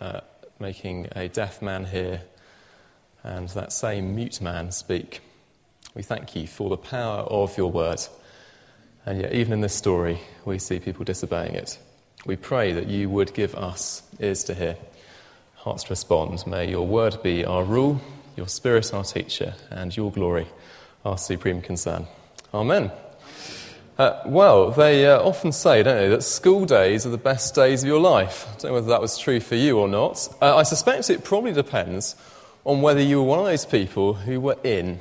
uh, making a deaf man hear and that same mute man speak. We thank you for the power of your word. And yet, even in this story, we see people disobeying it. We pray that you would give us ears to hear, hearts to respond. May your word be our rule, your spirit our teacher, and your glory our supreme concern. Amen. Uh, well, they uh, often say, don't they, that school days are the best days of your life. I don't know whether that was true for you or not. Uh, I suspect it probably depends on whether you were one of those people who were in.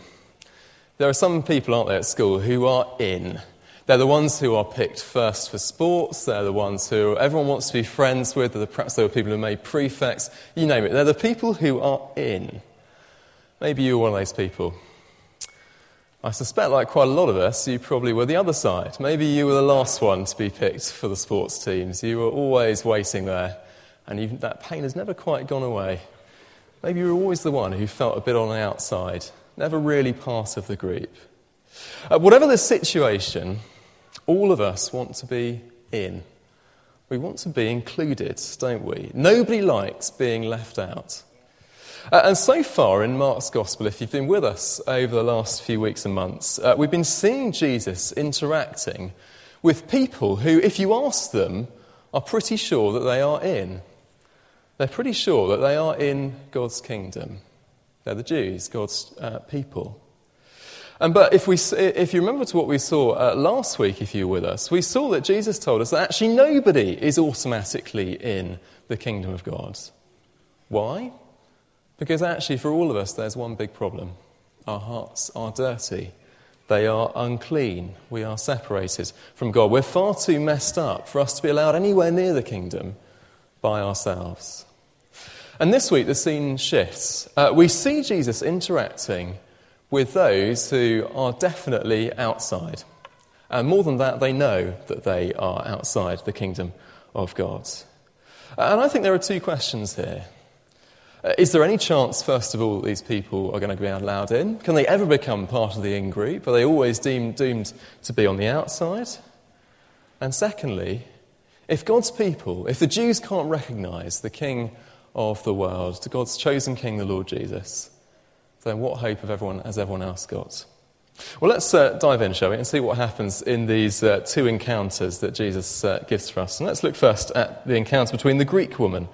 There are some people, aren't there, at school who are in. They're the ones who are picked first for sports. They're the ones who everyone wants to be friends with. Perhaps there are people who made prefects. You name it. They're the people who are in. Maybe you were one of those people. I suspect, like quite a lot of us, you probably were the other side. Maybe you were the last one to be picked for the sports teams. You were always waiting there, and that pain has never quite gone away. Maybe you were always the one who felt a bit on the outside, never really part of the group. Uh, whatever the situation, all of us want to be in. We want to be included, don't we? Nobody likes being left out. Uh, and so far in Mark's Gospel, if you've been with us over the last few weeks and months, uh, we've been seeing Jesus interacting with people who, if you ask them, are pretty sure that they are in. They're pretty sure that they are in God's kingdom. They're the Jews, God's uh, people. And but if, we, if you remember to what we saw uh, last week, if you were with us, we saw that Jesus told us that actually nobody is automatically in the kingdom of God. Why? Because actually, for all of us, there's one big problem. Our hearts are dirty. They are unclean. We are separated from God. We're far too messed up for us to be allowed anywhere near the kingdom by ourselves. And this week, the scene shifts. Uh, we see Jesus interacting with those who are definitely outside. And more than that, they know that they are outside the kingdom of God. And I think there are two questions here. Uh, is there any chance, first of all, that these people are going to be allowed in? Can they ever become part of the in group? Are they always deemed, doomed to be on the outside? And secondly, if God's people, if the Jews can't recognize the King of the world, God's chosen King, the Lord Jesus, then what hope have everyone, has everyone else got? Well, let's uh, dive in, shall we, and see what happens in these uh, two encounters that Jesus uh, gives for us. And let's look first at the encounter between the Greek woman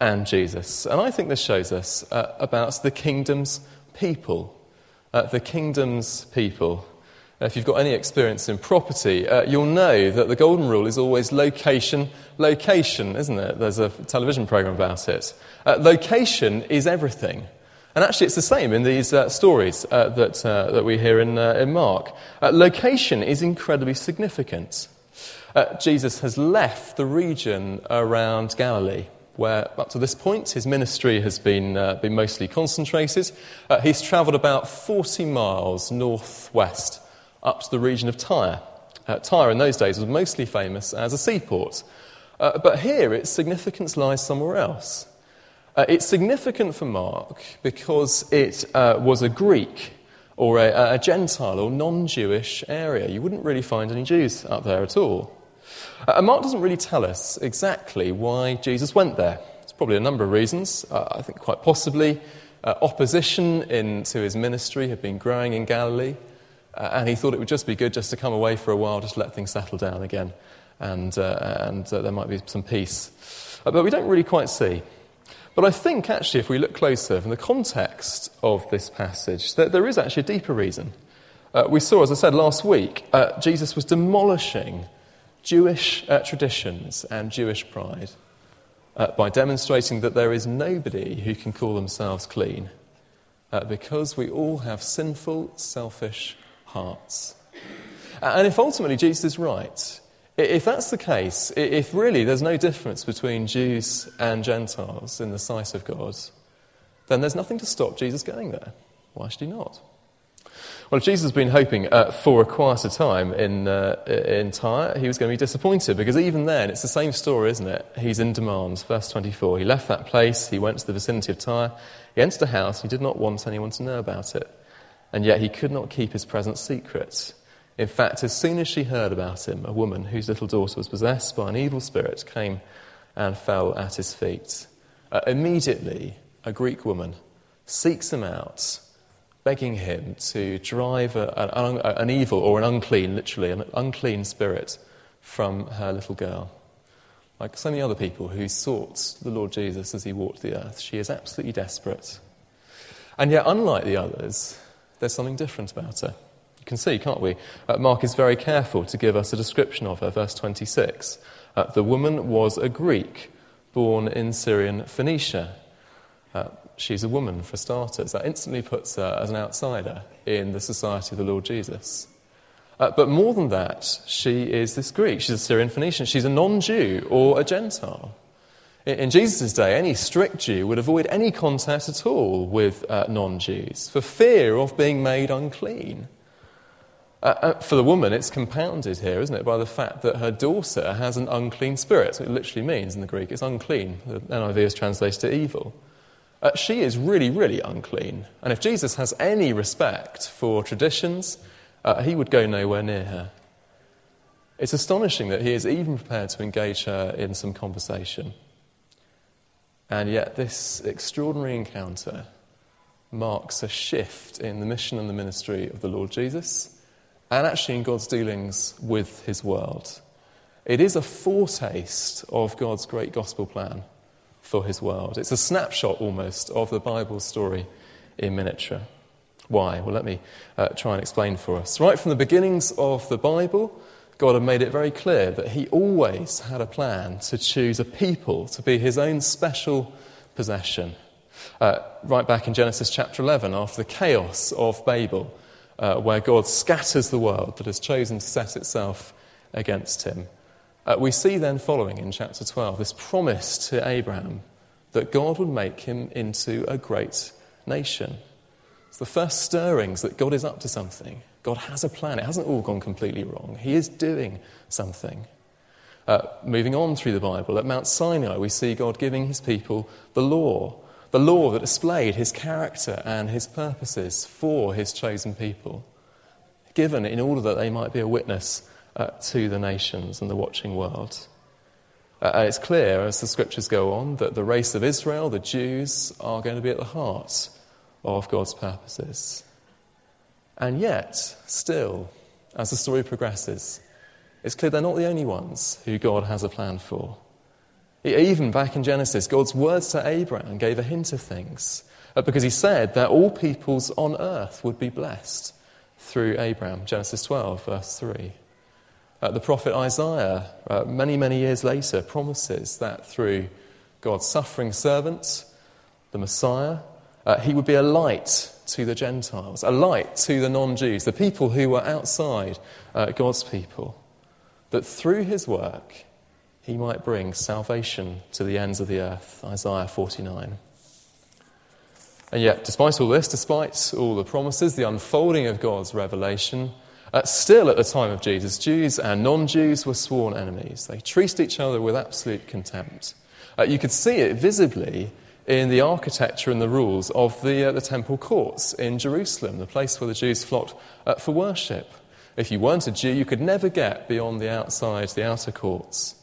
and Jesus. And I think this shows us uh, about the kingdom's people. Uh, the kingdom's people. If you've got any experience in property, uh, you'll know that the golden rule is always location, location, isn't it? There's a television program about it. location is everything. And actually, it's the same in these uh, stories uh, that, uh, that we hear in, uh, in Mark. Uh, location is incredibly significant. Uh, Jesus has left the region around Galilee, where up to this point his ministry has been, been mostly concentrated. he's travelled about 40 miles northwest up to the region of Tyre. Tyre in those days was mostly famous as a seaport. but here its significance lies somewhere else. Uh, it's significant for Mark because it uh, was a Greek or a, a Gentile or non Jewish area. You wouldn't really find any Jews up there at all. Uh, and Mark doesn't really tell us exactly why Jesus went there. There's probably a number of reasons. Uh, I think quite possibly uh, opposition into his ministry had been growing in Galilee, uh, and he thought it would just be good just to come away for a while, just let things settle down again, and, and there might be some peace. but we don't really quite see. But I think, actually, if we look closer from the context of this passage, that there is actually a deeper reason. Uh, we saw, as I said last week, uh, Jesus was demolishing Jewish uh, traditions and Jewish pride uh, by demonstrating that there is nobody who can call themselves clean uh, because we all have sinful, selfish hearts. And if ultimately Jesus is right, if that's the case, if really there's no difference between Jews and Gentiles in the sight of God, then there's nothing to stop Jesus going there. Why should he not? Well, if Jesus has been hoping uh, for a quieter time in, uh, in Tyre, he was going to be disappointed because even then, it's the same story, isn't it? He's in demand. Verse 24. He left that place, he went to the vicinity of Tyre, he entered a house, he did not want anyone to know about it. And yet he could not keep his presence secret. In fact, as soon as she heard about him, a woman whose little daughter was possessed by an evil spirit came and fell at his feet. uh, immediately a Greek woman seeks him out, begging him to drive a, an, an evil or an unclean, literally, an unclean spirit from her little girl. Like so many other people who sought the Lord Jesus as he walked the earth, she is absolutely desperate. And yet, unlike the others, there's something different about her. You can see, can't we? Uh, Mark is very careful to give us a description of her, verse 26. Uh, the woman was a Greek born in Syrian Phoenicia. Uh, she's a woman, for starters. That instantly puts her as an outsider in the society of the Lord Jesus. Uh, but more than that, she is this Greek. She's a Syrian Phoenician. She's a non Jew or a Gentile. In, in Jesus' day, any strict Jew would avoid any contact at all with uh, non Jews for fear of being made unclean. Uh, uh, for the woman, it's compounded here, isn't it, by the fact that her daughter has an unclean spirit. So it literally means in the Greek, it's unclean. The NIV is translated to evil. Uh, she is really, really unclean. And if Jesus has any respect for traditions, uh, he would go nowhere near her. It's astonishing that he is even prepared to engage her in some conversation. And yet, this extraordinary encounter marks a shift in the mission and the ministry of the Lord Jesus and actually in God's dealings with his world. It is a foretaste of God's great gospel plan for his world. It's a snapshot almost of the Bible story in miniature. Why? Well, let me uh, try and explain for us. Right from the beginnings of the Bible, God had made it very clear that he always had a plan to choose a people to be his own special possession. Uh, right back in Genesis chapter 11, after the chaos of Babel, uh, where God scatters the world that has chosen to set itself against him. Uh, we see then following in chapter 12 this promise to Abraham that God would make him into a great nation. It's the first stirrings that God is up to something. God has a plan. It hasn't all gone completely wrong. He is doing something. Uh, moving on through the Bible, at Mount Sinai, we see God giving his people the law the law that displayed his character and his purposes for his chosen people, given in order that they might be a witness uh, to the nations and the watching world. Uh, and it's clear as the scriptures go on that the race of Israel, the Jews, are going to be at the heart of God's purposes. And yet, still, as the story progresses, it's clear they're not the only ones who God has a plan for. Even back in Genesis, God's words to Abraham gave a hint of things uh, because he said that all peoples on earth would be blessed through Abraham. Genesis 12, verse 3. Uh, the prophet Isaiah, uh, many, many years later, promises that through God's suffering servant, the Messiah, uh, he would be a light to the Gentiles, a light to the non Jews, the people who were outside uh, God's people. That through his work, he might bring salvation to the ends of the earth. Isaiah 49. And yet, despite all this, despite all the promises, the unfolding of God's revelation, uh, still at the time of Jesus, Jews and non Jews were sworn enemies. They treated each other with absolute contempt. Uh, you could see it visibly in the architecture and the rules of the, uh, the temple courts in Jerusalem, the place where the Jews flocked uh, for worship. If you weren't a Jew, you could never get beyond the outside, the outer courts.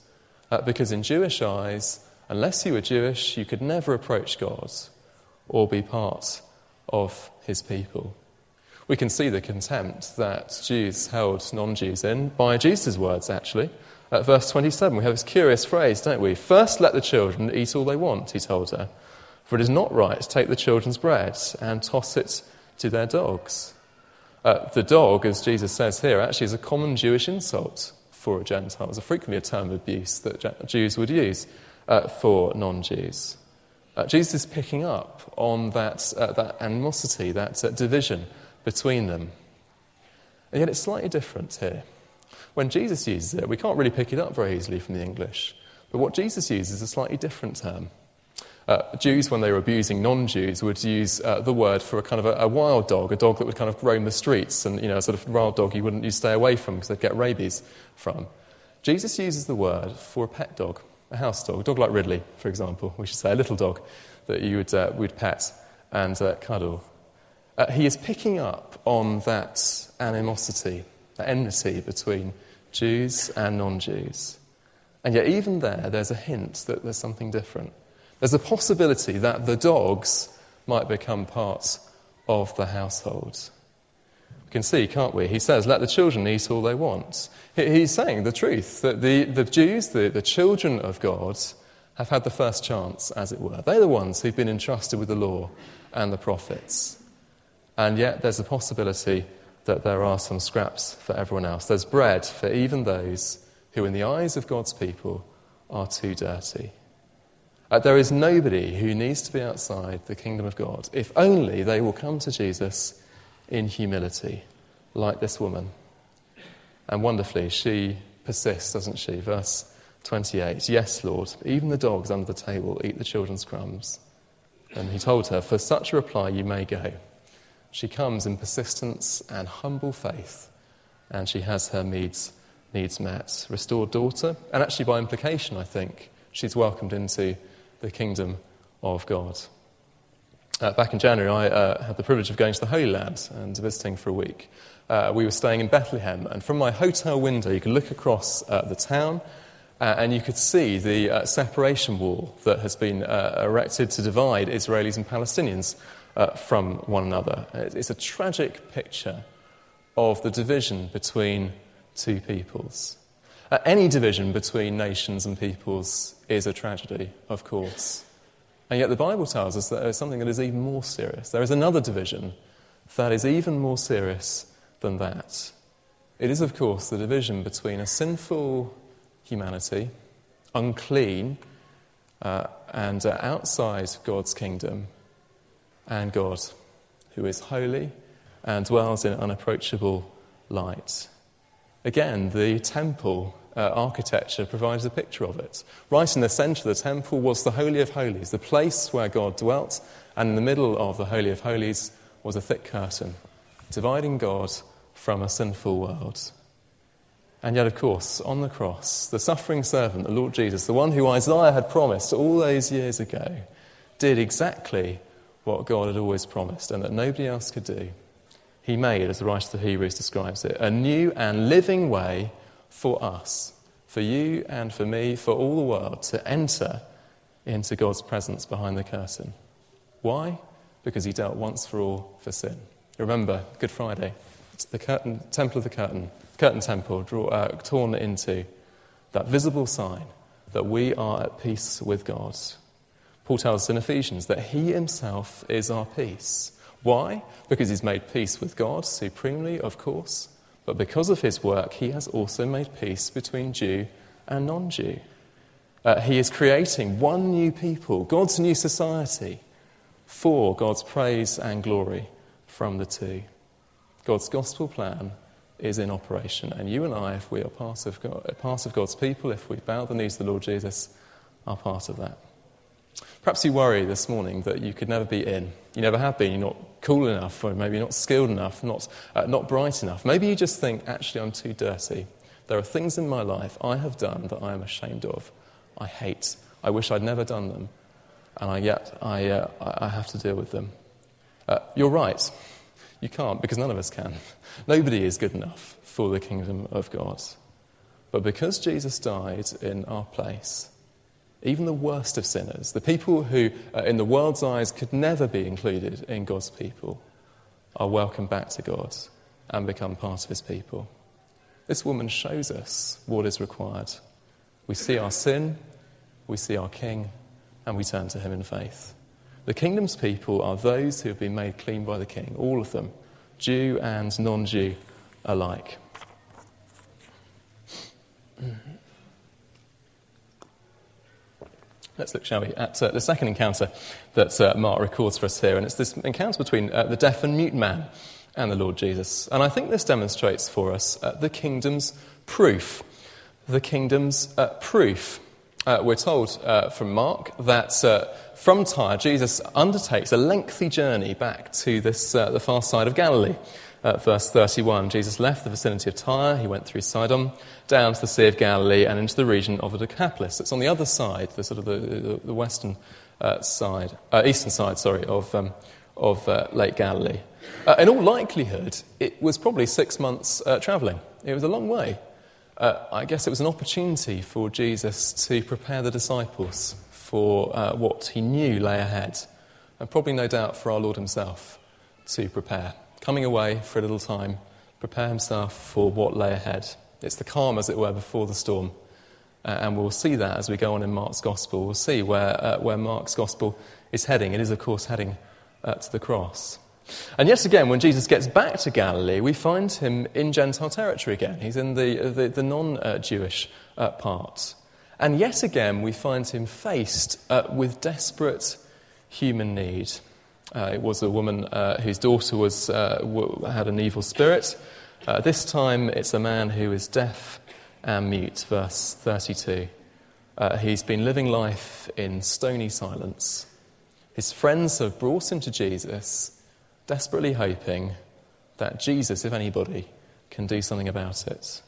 Uh, because in Jewish eyes, unless you were Jewish, you could never approach God or be part of his people. We can see the contempt that Jews held non Jews in by Jesus' words, actually. At verse 27, we have this curious phrase, don't we? First, let the children eat all they want, he told her. For it is not right to take the children's bread and toss it to their dogs. Uh, the dog, as Jesus says here, actually is a common Jewish insult for a Gentile. It's a frequently a term of abuse that Jews would use uh, for non Jews. Uh, Jesus is picking up on that, uh, that animosity, that uh, division between them. And yet it's slightly different here. When Jesus uses it, we can't really pick it up very easily from the English. But what Jesus uses is a slightly different term. Uh, Jews, when they were abusing non-Jews, would use uh, the word for a kind of a, a, wild dog, a dog that would kind of roam the streets, and you know, a sort of wild dog you wouldn't you stay away from because they'd get rabies from. Jesus uses the word for a pet dog, a house dog, a dog like Ridley, for example. We should say a little dog that you would, uh, would pet and uh, cuddle. Uh, he is picking up on that animosity, that enmity between Jews and non-Jews. And yet, even there, there's a hint that there's something different. There's a possibility that the dogs might become part of the household. We can see, can't we? He says, Let the children eat all they want. He's saying the truth that the, the Jews, the, the children of God, have had the first chance, as it were. They're the ones who've been entrusted with the law and the prophets. And yet, there's a possibility that there are some scraps for everyone else. There's bread for even those who, in the eyes of God's people, are too dirty. Uh, there is nobody who needs to be outside the kingdom of God if only they will come to Jesus in humility, like this woman. And wonderfully, she persists, doesn't she? Verse 28 Yes, Lord, even the dogs under the table eat the children's crumbs. And he told her, For such a reply you may go. She comes in persistence and humble faith, and she has her needs, needs met. Restored daughter, and actually by implication, I think, she's welcomed into the kingdom of God. Uh, back in January, I uh, had the privilege of going to the Holy Land and visiting for a week. Uh, we were staying in Bethlehem, and from my hotel window, you could look across uh, the town uh, and you could see the uh, separation wall that has been erected to divide Israelis and Palestinians from one another. It's a tragic picture of the division between two peoples. any division between nations and peoples is a tragedy, of course. And yet the Bible tells us that there is something that is even more serious. There is another division that is even more serious than that. It is, of course, the division between a sinful humanity, unclean, uh, and uh, outside God's kingdom, and God, who is holy and dwells in unapproachable light. Again, the temple uh, architecture provides a picture of it. Right in the centre of the temple was the Holy of Holies, the place where God dwelt, and in the middle of the Holy of Holies was a thick curtain, dividing God from a sinful world. And yet, of course, on the cross, the suffering servant, the Lord Jesus, the one who Isaiah had promised all those years ago, did exactly what God had always promised and that nobody else could do. He made, as the writer of the Hebrews describes it, a new and living way for us, for you and for me, for all the world to enter into God's presence behind the curtain. Why? Because he dealt once for all for sin. Remember, Good Friday, the curtain, temple of the curtain, curtain temple, draw, uh, torn into that visible sign that we are at peace with God. Paul tells us in Ephesians that he himself is our peace. Why? Because he's made peace with God, supremely, of course, but because of his work, he has also made peace between Jew and non Jew. Uh, he is creating one new people, God's new society, for God's praise and glory from the two. God's gospel plan is in operation, and you and I, if we are part of, God, part of God's people, if we bow the knees to the Lord Jesus, are part of that. Perhaps you worry this morning that you could never be in. You never have been. You're not cool enough, or maybe not skilled enough, not, uh, not bright enough. Maybe you just think, actually, I'm too dirty. There are things in my life I have done that I am ashamed of. I hate. I wish I'd never done them. And I, yet I, uh, I have to deal with them. Uh, you're right. You can't, because none of us can. Nobody is good enough for the kingdom of God. But because Jesus died in our place, even the worst of sinners, the people who, uh, in the world's eyes, could never be included in God's people, are welcomed back to God and become part of his people. This woman shows us what is required. We see our sin, we see our king, and we turn to him in faith. The kingdom's people are those who have been made clean by the king, all of them, Jew and non Jew alike. Let's look, shall we, at uh, the second encounter that uh, Mark records for us here. And it's this encounter between uh, the deaf and mute man and the Lord Jesus. And I think this demonstrates for us uh, the kingdom's proof. The kingdom's uh, proof. Uh, we're told from Mark that from Tyre, Jesus undertakes a lengthy journey back to this, the far side of Galilee. Uh, verse 31, Jesus left the vicinity of Tyre, he went through Sidon, down to the Sea of Galilee, and into the region of the Decapolis. It's on the other side, the sort of the, the, the western uh, side, uh, eastern side, sorry, of, um, of uh, Lake Galilee. Uh, in all likelihood, it was probably six months uh, travelling. It was a long way. I guess it was an opportunity for Jesus to prepare the disciples for what he knew lay ahead, and probably no doubt for our Lord himself to prepare. Coming away for a little time, prepare himself for what lay ahead. It's the calm, as it were, before the storm. Uh, and we'll see that as we go on in Mark's Gospel. We'll see where, uh, where Mark's Gospel is heading. It is, of course, heading uh, to the cross. And yet again, when Jesus gets back to Galilee, we find him in Gentile territory again. He's in the, the, the non Jewish uh, part. And yet again, we find him faced uh, with desperate human need. Uh, it was a woman uh, whose daughter was, uh, had an evil spirit. Uh, this time, it's a man who is deaf and mute, verse 32. Uh, he's been living life in stony silence. His friends have brought him to Jesus, desperately hoping that Jesus, if anybody, can do something about it.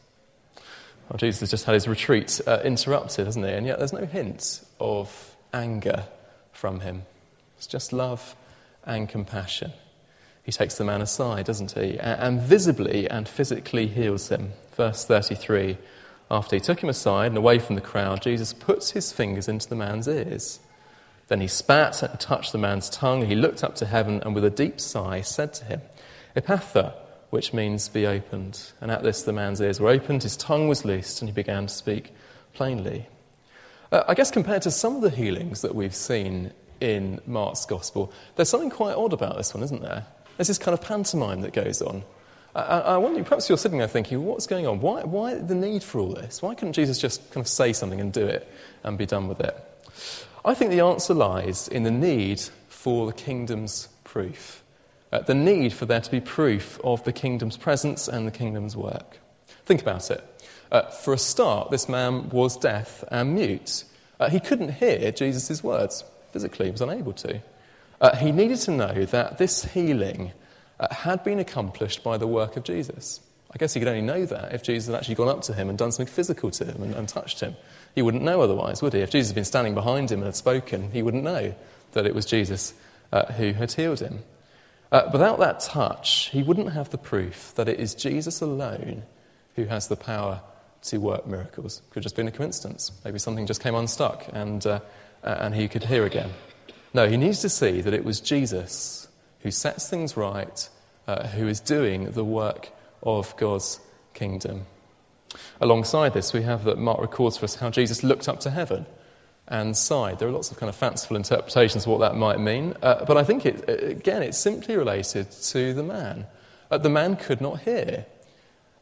Well, Jesus has just had his retreat uh, interrupted, hasn't he? And yet there's no hint of anger from him. It's just love and compassion. He takes the man aside, doesn't he? And visibly and physically heals him. Verse 33 After he took him aside and away from the crowd, Jesus puts his fingers into the man's ears. Then he spat and touched the man's tongue. He looked up to heaven and with a deep sigh said to him, Ephphatha, which means be opened. And at this, the man's ears were opened, his tongue was loosed, and he began to speak plainly. Uh, I guess compared to some of the healings that we've seen in Mark's gospel, there's something quite odd about this one, isn't there? There's this kind of pantomime that goes on. I, I wonder, perhaps you're sitting there thinking, what's going on? Why, why the need for all this? Why couldn't Jesus just kind of say something and do it and be done with it? I think the answer lies in the need for the kingdom's proof uh, the need for there to be proof of the kingdom's presence and the kingdom's work. Think about it. Uh, for a start, this man was deaf and mute. Uh, he couldn't hear Jesus' words physically, he was unable to. Uh, he needed to know that this healing uh, had been accomplished by the work of Jesus. I guess he could only know that if Jesus had actually gone up to him and done something physical to him and, and touched him. He wouldn't know otherwise, would he? If Jesus had been standing behind him and had spoken, he wouldn't know that it was Jesus uh, who had healed him. Uh, without that touch, he wouldn't have the proof that it is Jesus alone who has the power to work miracles. Could have just been a coincidence. Maybe something just came unstuck and, uh, and he could hear again. No, he needs to see that it was Jesus who sets things right, uh, who is doing the work of God's kingdom. Alongside this, we have that Mark records for us how Jesus looked up to heaven and sighed. There are lots of kind of fanciful interpretations of what that might mean, uh, but I think, it, again, it's simply related to the man. Uh, the man could not hear.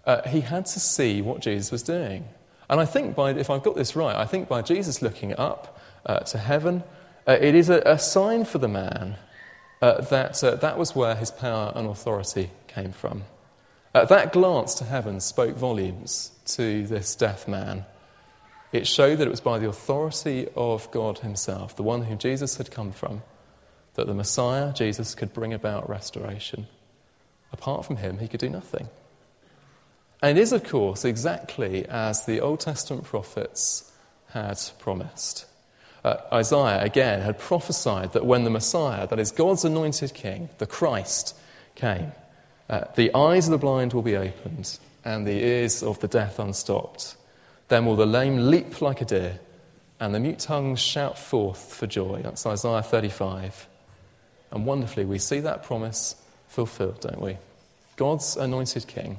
Uh, he had to see what Jesus was doing. And I think, by, if I've got this right, I think by Jesus looking up uh, to heaven, uh, it is a, a, sign for the man uh, that that was where his power and authority came from. that glance to heaven spoke volumes to this deaf man. It showed that it was by the authority of God Himself, the one whom Jesus had come from, that the Messiah, Jesus, could bring about restoration. Apart from Him, He could do nothing. And it is, of course, exactly as the Old Testament prophets had promised. Uh, Isaiah, again, had prophesied that when the Messiah, that is God's anointed King, the Christ, came, uh, the eyes of the blind will be opened and the ears of the deaf unstopped. Then will the lame leap like a deer, and the mute tongues shout forth for joy. That's Isaiah 35. And wonderfully, we see that promise fulfilled, don't we? God's anointed King,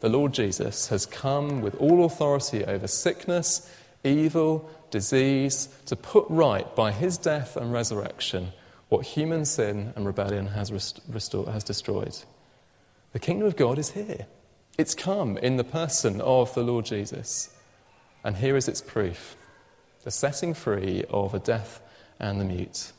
the Lord Jesus, has come with all authority over sickness, evil, disease, to put right by his death and resurrection what human sin and rebellion has, restored, has destroyed. The kingdom of God is here. It's come in the person of the Lord Jesus. And here is its proof the setting free of the deaf and the mute.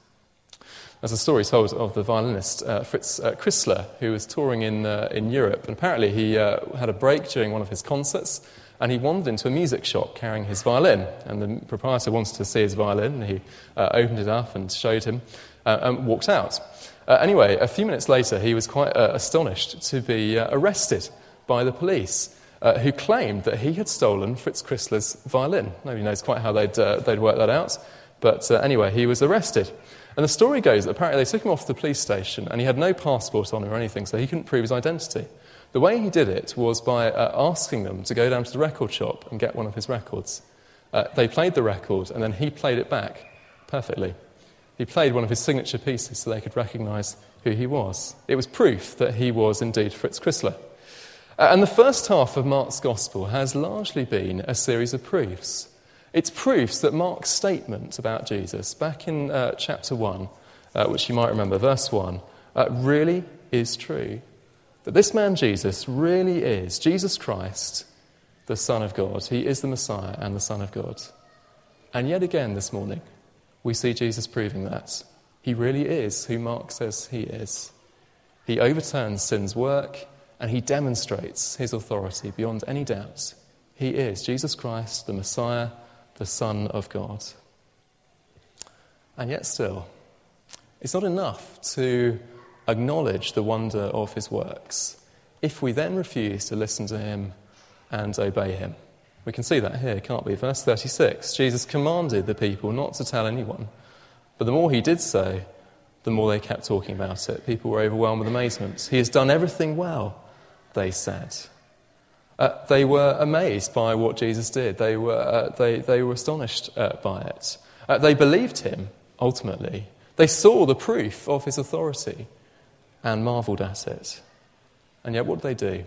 There's a story told of the violinist uh, Fritz uh, Kreisler, who was touring in, uh, in Europe. And apparently, he uh, had a break during one of his concerts, and he wandered into a music shop carrying his violin. And the proprietor wanted to see his violin, and he uh, opened it up and showed him, uh, and walked out. anyway, a few minutes later, he was quite astonished to be arrested by the police uh, who claimed that he had stolen Fritz Kreisler's violin. Nobody knows quite how they'd, uh, they'd worked that out, but uh, anyway, he was arrested. And the story goes that apparently they took him off to the police station and he had no passport on him or anything, so he couldn't prove his identity. The way he did it was by uh, asking them to go down to the record shop and get one of his records. Uh, they played the record and then he played it back perfectly. He played one of his signature pieces so they could recognize who he was. It was proof that he was indeed Fritz Kreisler. Uh, and the first half of Mark's Gospel has largely been a series of proofs. It's proofs that Mark's statement about Jesus, back in uh, chapter 1, uh, which you might remember, verse 1, uh, really is true. That this man Jesus really is Jesus Christ, the Son of God. He is the Messiah and the Son of God. And yet again this morning, we see Jesus proving that. He really is who Mark says he is. He overturns sin's work and he demonstrates his authority beyond any doubt. He is Jesus Christ, the Messiah, the Son of God. And yet, still, it's not enough to acknowledge the wonder of his works if we then refuse to listen to him and obey him. We can see that here, can't we? Verse 36 Jesus commanded the people not to tell anyone. But the more he did so, the more they kept talking about it. People were overwhelmed with amazement. He has done everything well, they said. Uh, they were amazed by what Jesus did, they were, uh, they, they were astonished uh, by it. Uh, they believed him, ultimately. They saw the proof of his authority and marveled at it. And yet, what did they do?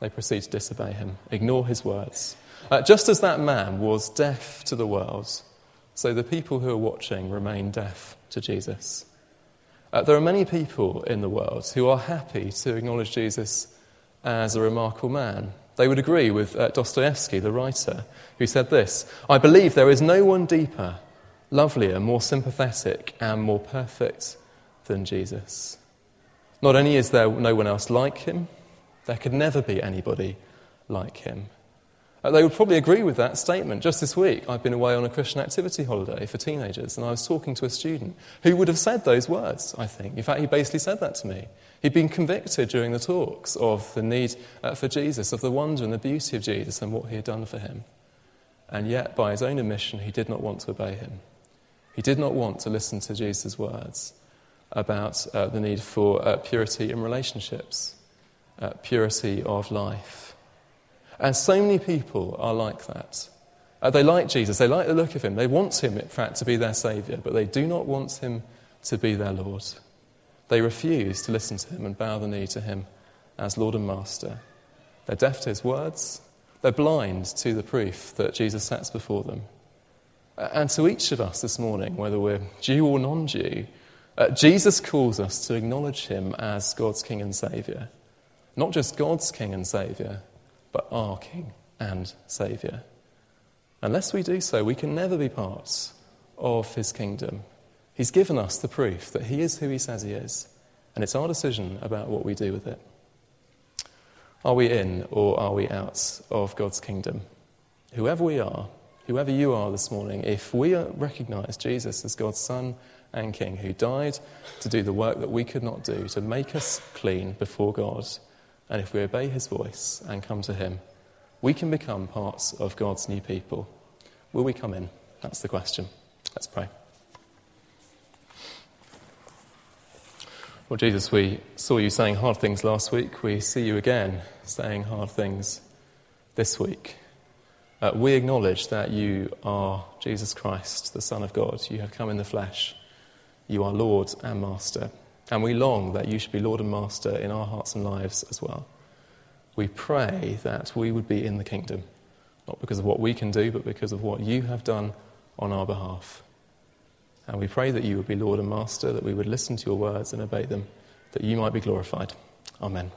They proceed to disobey him, ignore his words. Uh, just as that man was deaf to the world, so the people who are watching remain deaf to Jesus. Uh, there are many people in the world who are happy to acknowledge Jesus as a remarkable man. They would agree with uh, Dostoevsky, the writer, who said this I believe there is no one deeper, lovelier, more sympathetic, and more perfect than Jesus. Not only is there no one else like him, there could never be anybody like him. Uh, they would probably agree with that statement. Just this week, I've been away on a Christian activity holiday for teenagers, and I was talking to a student who would have said those words, I think. In fact, he basically said that to me. He'd been convicted during the talks of the need uh, for Jesus, of the wonder and the beauty of Jesus and what he had done for him. And yet, by his own admission, he did not want to obey him. He did not want to listen to Jesus' words about uh, the need for uh, purity in relationships, uh, purity of life. And so many people are like that. Uh, they like Jesus, they like the look of him, they want him, in fact, to be their Saviour, but they do not want him to be their Lord. They refuse to listen to him and bow the knee to him as Lord and Master. They're deaf to his words, they're blind to the proof that Jesus sets before them. And to each of us this morning, whether we're Jew or non Jew, uh, Jesus calls us to acknowledge him as God's King and Saviour. Not just God's King and Saviour, but our King and Saviour. Unless we do so, we can never be part of his kingdom. He's given us the proof that he is who he says he is, and it's our decision about what we do with it. Are we in or are we out of God's kingdom? Whoever we are, whoever you are this morning, if we recognize Jesus as God's Son and King, who died to do the work that we could not do, to make us clean before God. And if we obey his voice and come to him, we can become parts of God's new people. Will we come in? That's the question. Let's pray. Well, Jesus, we saw you saying hard things last week. We see you again saying hard things this week. Uh, we acknowledge that you are Jesus Christ, the Son of God. You have come in the flesh. You are Lord and Master. And we long that you should be Lord and Master in our hearts and lives as well. We pray that we would be in the kingdom, not because of what we can do, but because of what you have done on our behalf. And we pray that you would be Lord and Master, that we would listen to your words and obey them, that you might be glorified. Amen.